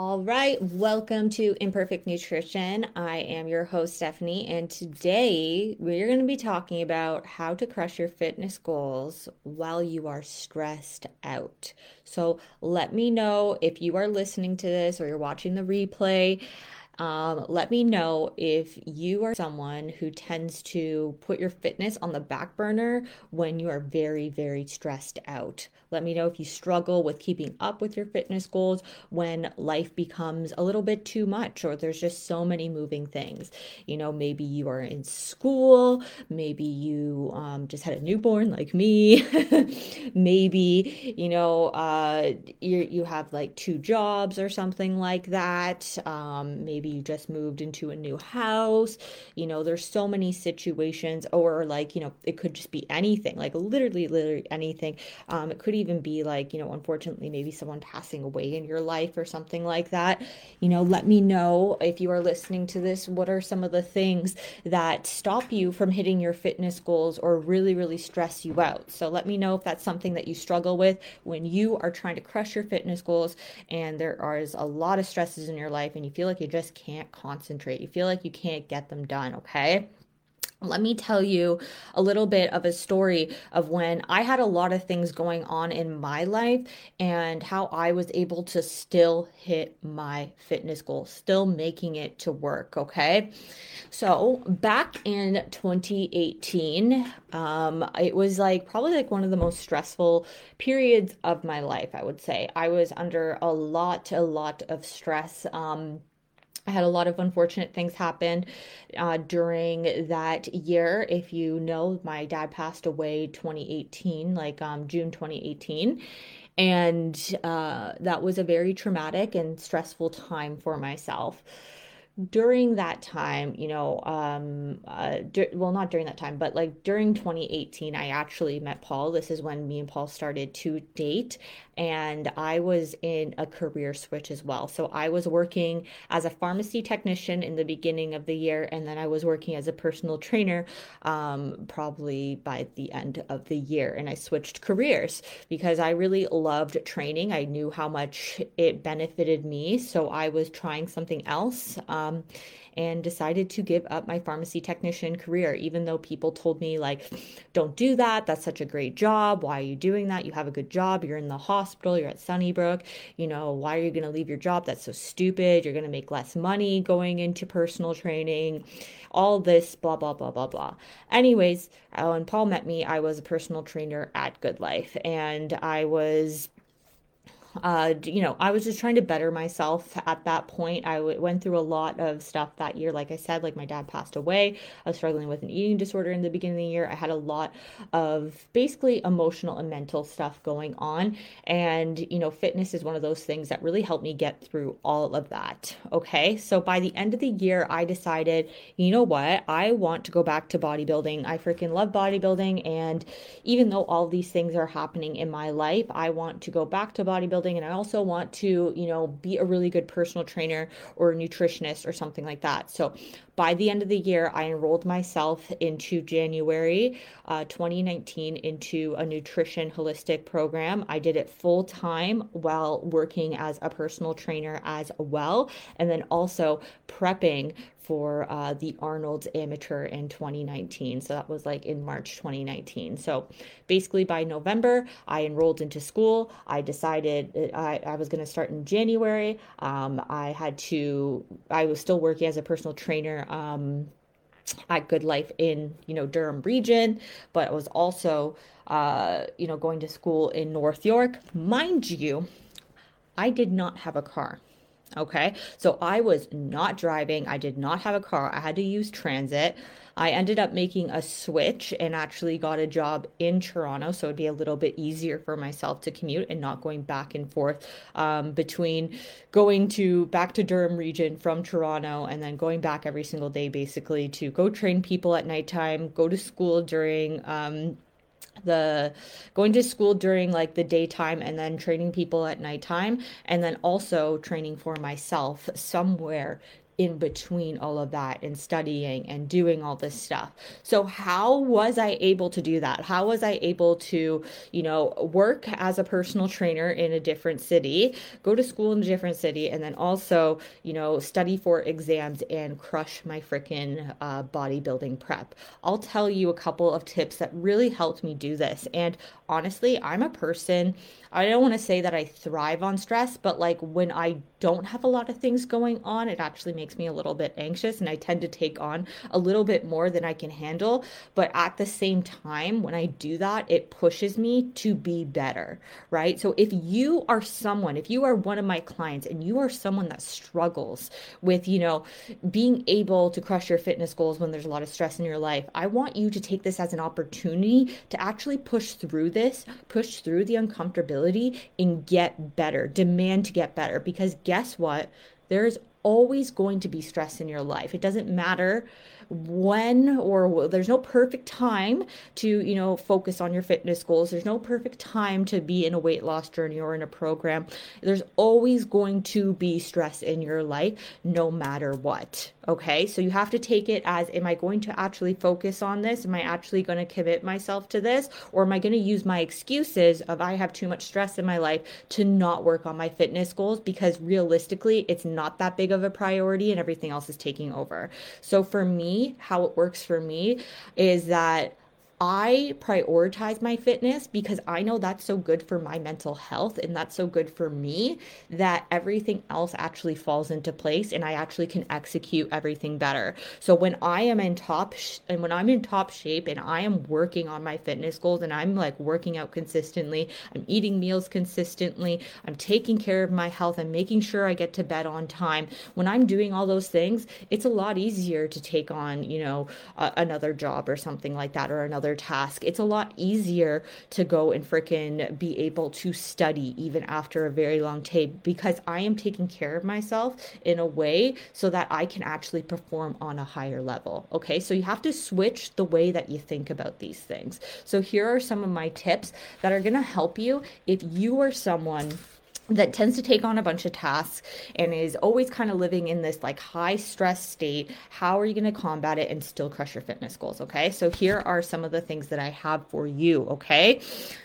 All right, welcome to Imperfect Nutrition. I am your host, Stephanie, and today we're going to be talking about how to crush your fitness goals while you are stressed out. So, let me know if you are listening to this or you're watching the replay. Um, let me know if you are someone who tends to put your fitness on the back burner when you are very, very stressed out. Let me know if you struggle with keeping up with your fitness goals when life becomes a little bit too much or there's just so many moving things. You know, maybe you are in school, maybe you um, just had a newborn like me, maybe, you know, uh, you you have like two jobs or something like that. Um, maybe you just moved into a new house. You know, there's so many situations, or like, you know, it could just be anything, like literally, literally anything. Um, it could even be like, you know, unfortunately, maybe someone passing away in your life or something like that. You know, let me know if you are listening to this, what are some of the things that stop you from hitting your fitness goals or really, really stress you out. So let me know if that's something that you struggle with when you are trying to crush your fitness goals and there is a lot of stresses in your life and you feel like you just can't concentrate. You feel like you can't get them done, okay? let me tell you a little bit of a story of when I had a lot of things going on in my life and how I was able to still hit my fitness goal, still making it to work. Okay. So back in 2018, um, it was like probably like one of the most stressful periods of my life, I would say. I was under a lot, a lot of stress. Um, I had a lot of unfortunate things happen uh, during that year. If you know, my dad passed away 2018, like um, June 2018. And uh, that was a very traumatic and stressful time for myself during that time, you know, um, uh, well, not during that time, but like during 2018, I actually met Paul. This is when me and Paul started to date, and I was in a career switch as well. So I was working as a pharmacy technician in the beginning of the year, and then I was working as a personal trainer um, probably by the end of the year. And I switched careers because I really loved training. I knew how much it benefited me. So I was trying something else. Um, and decided to give up my pharmacy technician career, even though people told me, like, don't do that. That's such a great job. Why are you doing that? You have a good job. You're in the hospital. You're at Sunnybrook. You know, why are you going to leave your job? That's so stupid. You're going to make less money going into personal training. All this, blah, blah, blah, blah, blah. Anyways, when Paul met me, I was a personal trainer at Good Life and I was uh, you know, I was just trying to better myself at that point. I w- went through a lot of stuff that year. Like I said, like my dad passed away. I was struggling with an eating disorder in the beginning of the year. I had a lot of basically emotional and mental stuff going on. And, you know, fitness is one of those things that really helped me get through all of that. Okay. So by the end of the year, I decided, you know what? I want to go back to bodybuilding. I freaking love bodybuilding. And even though all these things are happening in my life, I want to go back to bodybuilding and I also want to, you know, be a really good personal trainer or nutritionist or something like that. So by the end of the year, I enrolled myself into January uh, 2019 into a nutrition holistic program. I did it full time while working as a personal trainer as well, and then also prepping for uh, the Arnold's Amateur in 2019. So that was like in March 2019. So basically by November, I enrolled into school. I decided I, I was going to start in January. Um, I had to, I was still working as a personal trainer. Um, at Good Life in you know Durham region, but I was also uh, you know going to school in North York. Mind you, I did not have a car. Okay. So I was not driving. I did not have a car. I had to use transit. I ended up making a switch and actually got a job in Toronto. So it'd be a little bit easier for myself to commute and not going back and forth um, between going to back to Durham region from Toronto and then going back every single day basically to go train people at nighttime, go to school during. Um, the going to school during like the daytime and then training people at nighttime and then also training for myself somewhere in between all of that and studying and doing all this stuff. So how was I able to do that? How was I able to, you know, work as a personal trainer in a different city, go to school in a different city, and then also, you know, study for exams and crush my freaking uh, bodybuilding prep? I'll tell you a couple of tips that really helped me do this. And honestly, I'm a person I don't want to say that I thrive on stress, but like when I don't have a lot of things going on, it actually makes me a little bit anxious and I tend to take on a little bit more than I can handle. But at the same time, when I do that, it pushes me to be better, right? So if you are someone, if you are one of my clients and you are someone that struggles with, you know, being able to crush your fitness goals when there's a lot of stress in your life, I want you to take this as an opportunity to actually push through this, push through the uncomfortability and get better, demand to get better. Because guess what? There's always going to be stress in your life. It doesn't matter when or there's no perfect time to you know focus on your fitness goals. There's no perfect time to be in a weight loss journey or in a program. There's always going to be stress in your life no matter what okay? So you have to take it as am i going to actually focus on this? Am i actually going to commit myself to this? Or am i going to use my excuses of i have too much stress in my life to not work on my fitness goals because realistically it's not that big of a priority and everything else is taking over. So for me how it works for me is that I prioritize my fitness because I know that's so good for my mental health and that's so good for me that everything else actually falls into place and I actually can execute everything better. So when I am in top sh- and when I'm in top shape and I am working on my fitness goals and I'm like working out consistently, I'm eating meals consistently, I'm taking care of my health, I'm making sure I get to bed on time. When I'm doing all those things, it's a lot easier to take on, you know, a- another job or something like that or another task. It's a lot easier to go and freaking be able to study even after a very long tape because I am taking care of myself in a way so that I can actually perform on a higher level. Okay, so you have to switch the way that you think about these things. So here are some of my tips that are to help you if you are someone that tends to take on a bunch of tasks and is always kind of living in this like high stress state how are you going to combat it and still crush your fitness goals okay? So here are some of the things that i have for you okay?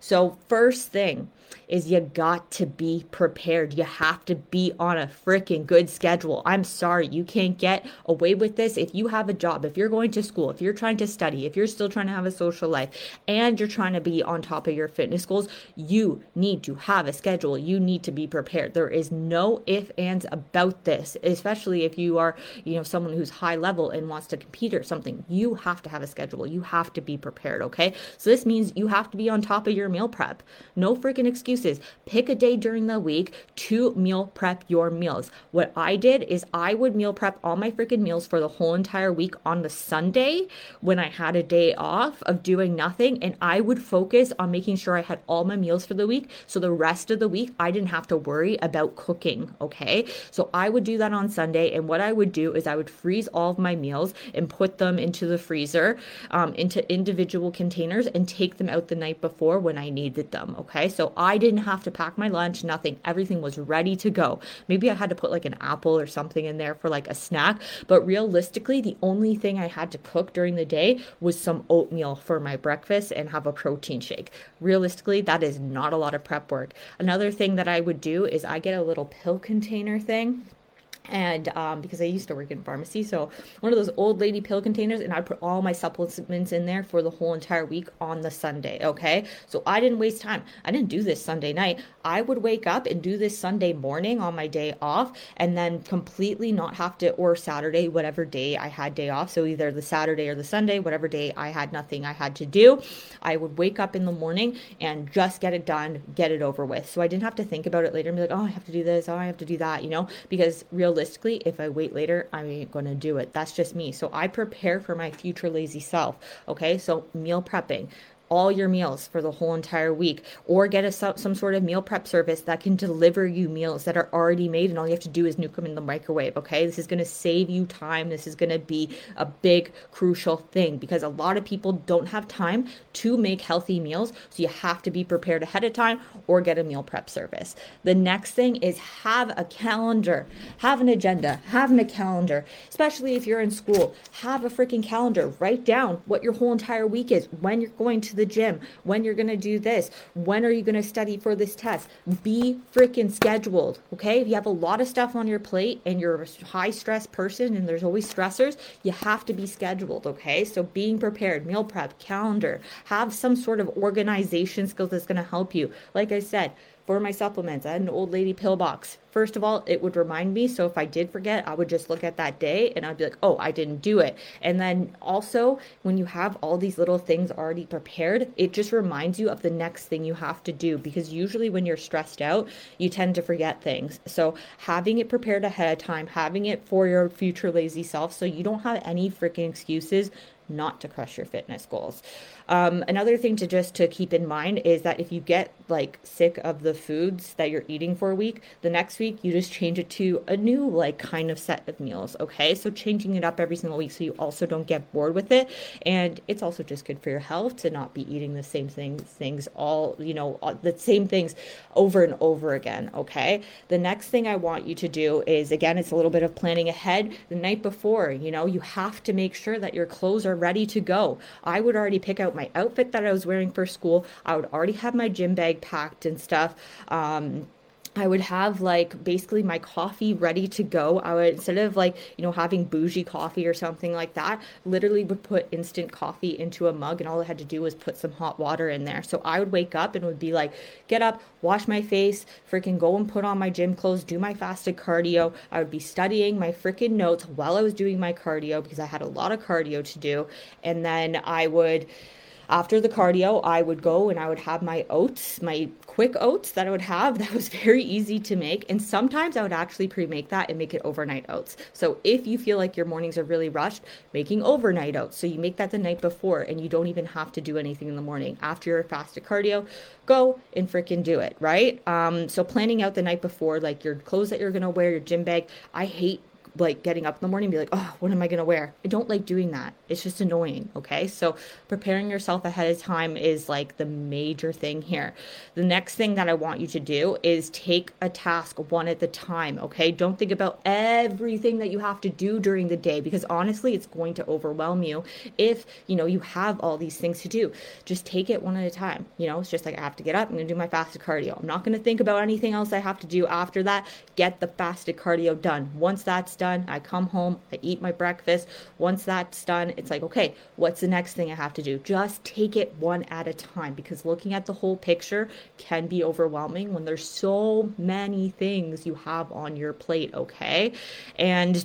So first thing is you got to be prepared. You have to be on a freaking good schedule. I'm sorry, you can't get away with this if you have a job, if you're going to school, if you're trying to study, if you're still trying to have a social life, and you're trying to be on top of your fitness goals. You need to have a schedule. You need to be prepared. There is no if ands about this, especially if you are, you know, someone who's high level and wants to compete or something. You have to have a schedule. You have to be prepared, okay? So this means you have to be on top of your meal prep. No freaking excuses. Pick a day during the week to meal prep your meals. What I did is I would meal prep all my freaking meals for the whole entire week on the Sunday when I had a day off of doing nothing. And I would focus on making sure I had all my meals for the week. So the rest of the week, I didn't have to worry about cooking. Okay. So I would do that on Sunday. And what I would do is I would freeze all of my meals and put them into the freezer, um, into individual containers and take them out the night before when I needed them. Okay. So I didn't have to pack my lunch, nothing. Everything was ready to go. Maybe I had to put like an apple or something in there for like a snack, but realistically, the only thing I had to cook during the day was some oatmeal for my breakfast and have a protein shake. Realistically, that is not a lot of prep work. Another thing that I would do is I get a little pill container thing and um, because I used to work in pharmacy, so one of those old lady pill containers, and I put all my supplements in there for the whole entire week on the Sunday. Okay, so I didn't waste time. I didn't do this Sunday night. I would wake up and do this Sunday morning on my day off, and then completely not have to, or Saturday, whatever day I had day off. So either the Saturday or the Sunday, whatever day I had nothing I had to do, I would wake up in the morning and just get it done, get it over with. So I didn't have to think about it later and be like, oh, I have to do this, oh, I have to do that, you know, because realistically, if I wait later, I ain't to do it. That's just me. So I prepare for my future lazy self. Okay. So meal prepping, all your meals for the whole entire week or get a some sort of meal prep service that can deliver you meals that are already made and all you have to do is nuke them in the microwave okay? This is going to save you time. This is going to be a big crucial thing because a lot of people don't have time to make healthy meals so you have to be prepared ahead of time or get a meal prep service. The next thing is have a calendar. Have an agenda. Have a calendar. Especially if you're in school have a freaking calendar. Write down what your whole entire week is. When you're going to the gym, when you're going to do this, when are you going to study for this test. Be freaking scheduled, okay? If you have a lot of stuff on your plate and you're a high stress person and there's always stressors, you have to be scheduled, okay? So being prepared, meal prep, calendar, have some sort of organization skills that's going to help you. Like I said, for my supplements. I had an old lady pill box. First of all, it would remind me. So if I did forget, I would just look at that day and I'd be like, oh, I didn't do it. And then also, when you have all these little things already prepared, it just reminds you of the next thing you have to do because usually when you're stressed out, you tend to forget things. So having it prepared ahead of time, having it for your future lazy self so you don't have any freaking excuses not to crush your fitness goals. Um, another thing to just to keep in mind is that if you get like sick of the foods that you're eating for a week, the next week you just change it to a new like kind of set of meals. Okay, so changing it up every single week so you also don't get bored with it, and it's also just good for your health to not be eating the same things things all you know the same things over and over again. Okay, the next thing I want you to do is again it's a little bit of planning ahead the night before. You know you have to make sure that your clothes are ready to go. I would already pick out my outfit that I was wearing for school. I would already have my gym bag packed and stuff. Um, I would have like basically my coffee ready to go. I would instead of like, you know, having bougie coffee or something like that, literally would put instant coffee into a mug and all I had to do was put some hot water in there. So I would wake up and would be like, get up, wash my face, freaking go and put on my gym clothes, do my fasted cardio. I would be studying my freaking notes while I was doing my cardio because I had a lot of cardio to do. And then I would after the cardio, I would go and I would have my oats, my quick oats that I would have that was very easy to make. And sometimes I would actually pre make that and make it overnight oats. So if you feel like your mornings are really rushed, making overnight oats. So you make that the night before and you don't even have to do anything in the morning. After your fasted cardio, go and freaking do it, right? Um, so planning out the night before, like your clothes that you're gonna wear, your gym bag. I hate like getting up in the morning be like, oh, what am I going to wear? I don't like doing that. It's just annoying. Okay. So preparing yourself ahead of time is like the major thing here. The next thing that I want you to do is take a task one at a time. Okay. Don't think about everything that you have to do during the day because honestly, it's going to overwhelm you if, you know, you have all these things to do. Just take it one at a time. You know, it's just like I have to get up. I'm going to do my fasted cardio. I'm not going to think about anything else I have to do after that. Get the fasted cardio done. Once that's done, done. I come home, I eat my breakfast. Once that's done, it's like, okay, what's the next thing I have to do? Just take it one at a time because looking at the whole picture can be overwhelming when there's so many things you have on your plate, okay? And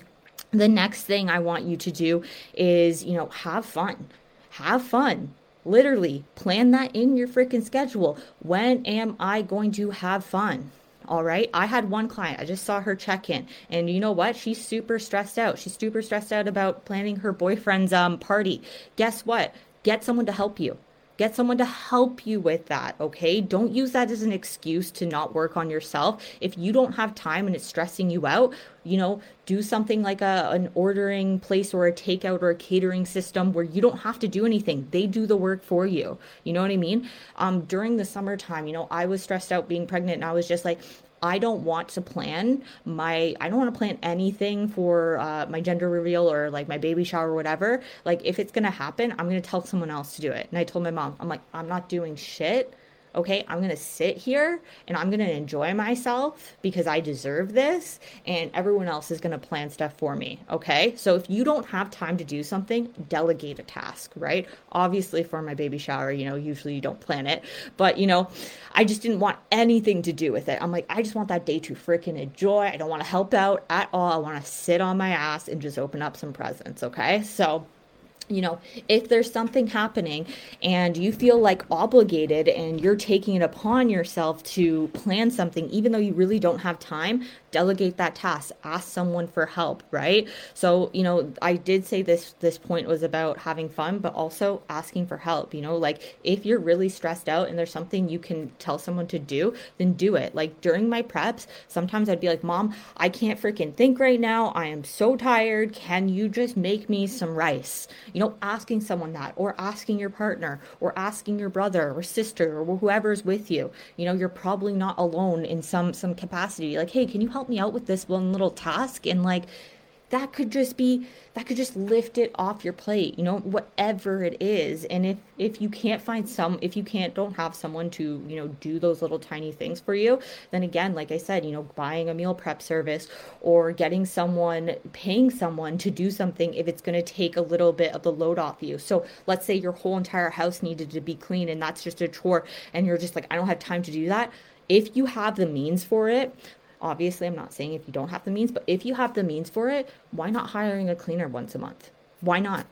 the next thing I want you to do is, you know, have fun. Have fun literally plan that in your freaking schedule. When am I going to have fun? All right. I had one client, I just saw her check in, and you know what? She's super stressed out. She's super stressed out about planning her boyfriend's um, party. Guess what? Get someone to help you. Get someone to help you with that, okay? Don't use that as an excuse to not work on yourself. If you don't have time and it's stressing you out, you know, do something like a an ordering place or a takeout or a catering system where you don't have to do anything. They do the work for you. You know what I mean? Um during the summertime, you know, I was stressed out being pregnant and I was just like I don't want to plan my I don't want to plan anything for uh, my gender reveal or like my baby shower or whatever. Like if it's gonna happen, I'm gonna tell someone else to do it. And I told my mom, I'm like, I'm not doing shit Okay, I'm gonna sit here and I'm gonna enjoy myself because I deserve this, and everyone else is gonna plan stuff for me. Okay, so if you don't have time to do something, delegate a task, right? Obviously, for my baby shower, you know, usually you don't plan it, but you know, I just didn't want anything to do with it. I'm like, I just want that day to freaking enjoy. I don't wanna help out at all. I wanna sit on my ass and just open up some presents. Okay, so you know, if there's something happening and you feel like obligated and you're taking it upon yourself to plan something, even though you really don't have time, delegate that task. Ask someone for help, right? So, you know, I did say this this point was about having fun, but also asking for help. You know, like if you're really stressed out and there's something you can tell someone to do, then do it. Like during my preps, sometimes I'd be like, Mom, I can't freaking think right now. I am so tired. Can you just make me some rice? You know, asking someone that, or asking your partner, or asking your brother or sister, or whoever's with you. You know, you're probably not alone in some some capacity. Like, hey, can you help me out with this one little task? And like, that could just be that could just lift it off your plate you know whatever it is. And if if you can't find some if you can't don't have someone to you know do those little tiny things for you then again like i said you know buying a meal prep service or getting someone paying someone to do something if it's going to take a little bit of the load off you. So let's say your whole entire house needed to be clean and that's just a chore and you're just like i don't have time to do that. If you have the means for it Obviously, I'm not saying if you don't have the means, but if you have the means for it, why not hiring a cleaner once a month? Why not?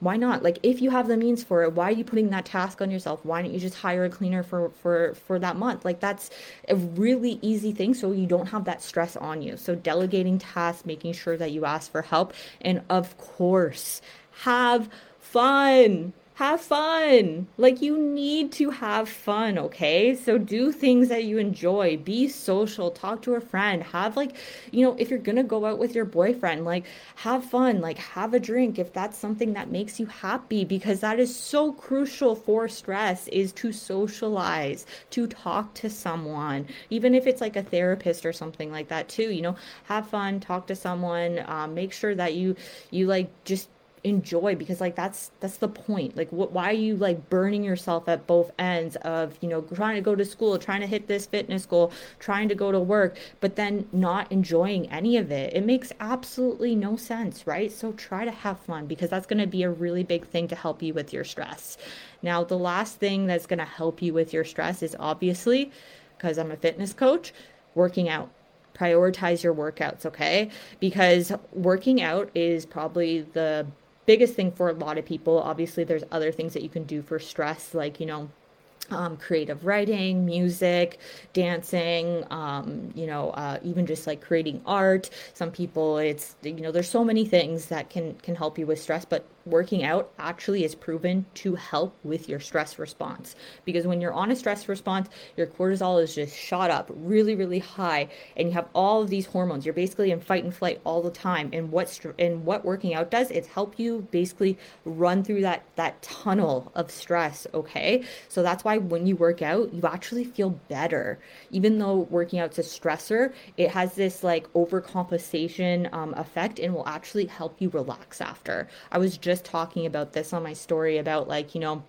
Why not? Like if you have the means for it, why are you putting that task on yourself? Why don't you just hire a cleaner for for for that month? Like that's a really easy thing so you don't have that stress on you. So delegating tasks, making sure that you ask for help, and of course, have fun have fun. Like you need to have fun, okay? So do things that you enjoy. Be social, talk to a friend. Have like, you know, if you're going to go out with your boyfriend, like have fun, like have a drink if that's something that makes you happy because that is so crucial for stress is to socialize, to talk to someone. Even if it's like a therapist or something like that too, you know, have fun, talk to someone, um, make sure that you you like just enjoy because like that's that's the point. Like why are you like burning yourself at both ends of you know trying to go to school trying to hit this fitness goal trying to go to work but then not enjoying any of it? It makes absolutely no sense right? So try to have fun because that's going to be a really big thing to help you with your stress. Now the last thing that's going to help you with your stress is obviously because I'm a fitness coach working out. Prioritize your workouts, okay? Because working out is probably the biggest thing for a lot of people. Obviously, there's other things that you can do for stress, like, you know, um, creative writing, music, dancing, um, you know, uh, even just like creating art. Some people, it's you know, there's so many things that can can help you with stress, but working out actually is proven to help with your stress response. Because when you're on a stress response your cortisol is just shot up really really high and you have all of these hormones. You're basically in fight and flight all the time and what and what working out does is help you basically run through that that tunnel of stress okay? So that's why when you work out you actually feel better. Even though working out's a stressor it has this like overcompensation um, effect and will actually help you relax after. I was just just talking about this on my story about like, you know,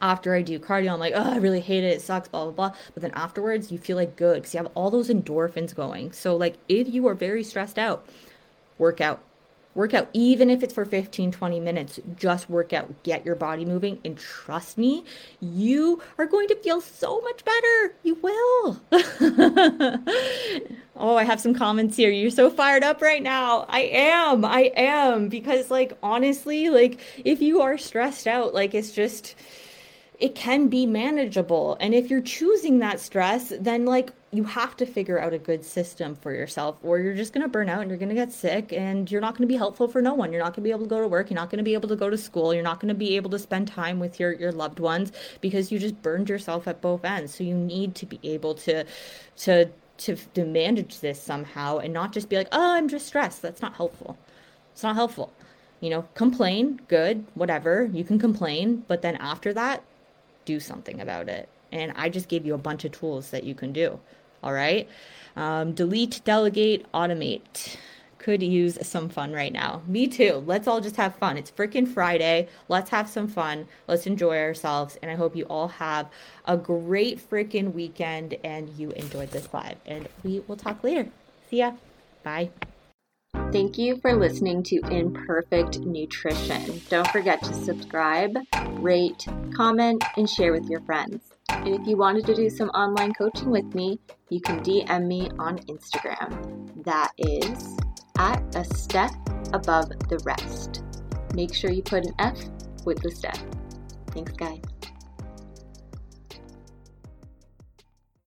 after I do cardio, I'm like, oh, I really hate it. It sucks, blah, blah, blah. But then afterwards, you feel like good because you have all those endorphins going. So, like, if you are very stressed out, work out work out even if it's for 15 20 minutes just work out get your body moving and trust me you are going to feel so much better. You will. Oh i have some comments here. You're so fired up right now. I am. I am. Because like honestly like if you are stressed out like it's just it can be manageable. And if you're choosing that stress, then like you have to figure out a good system for yourself or you're just going to burn out and you're going to get sick and you're not going to be helpful for no one. You're not going to be able to go to work, you're not going to be able to go to school, you're not going to be able to spend time with your your loved ones because you just burned yourself at both ends. So you need to be able to to to, to manage this somehow and not just be like, "Oh, I'm just stressed." That's not helpful. It's not helpful. You know, complain, good, whatever. You can complain, but then after that, do something about it. And I just gave you a bunch of tools that you can do. All right. Um, delete, delegate, automate. could use some fun right now. Me too. Let's all just have fun. It's freaking Friday. Let's have some fun. Let's enjoy ourselves. And I hope you all have a great freaking weekend and you enjoyed this live. And we will talk later. See ya. Bye. Thank you for listening to Imperfect Nutrition. Don't forget to subscribe, rate, comment, and share with your friends. And if you wanted to do some online coaching with me, you can DM me on Instagram. That is at a step above the rest. Make sure you put an F with the step. Thanks, guys.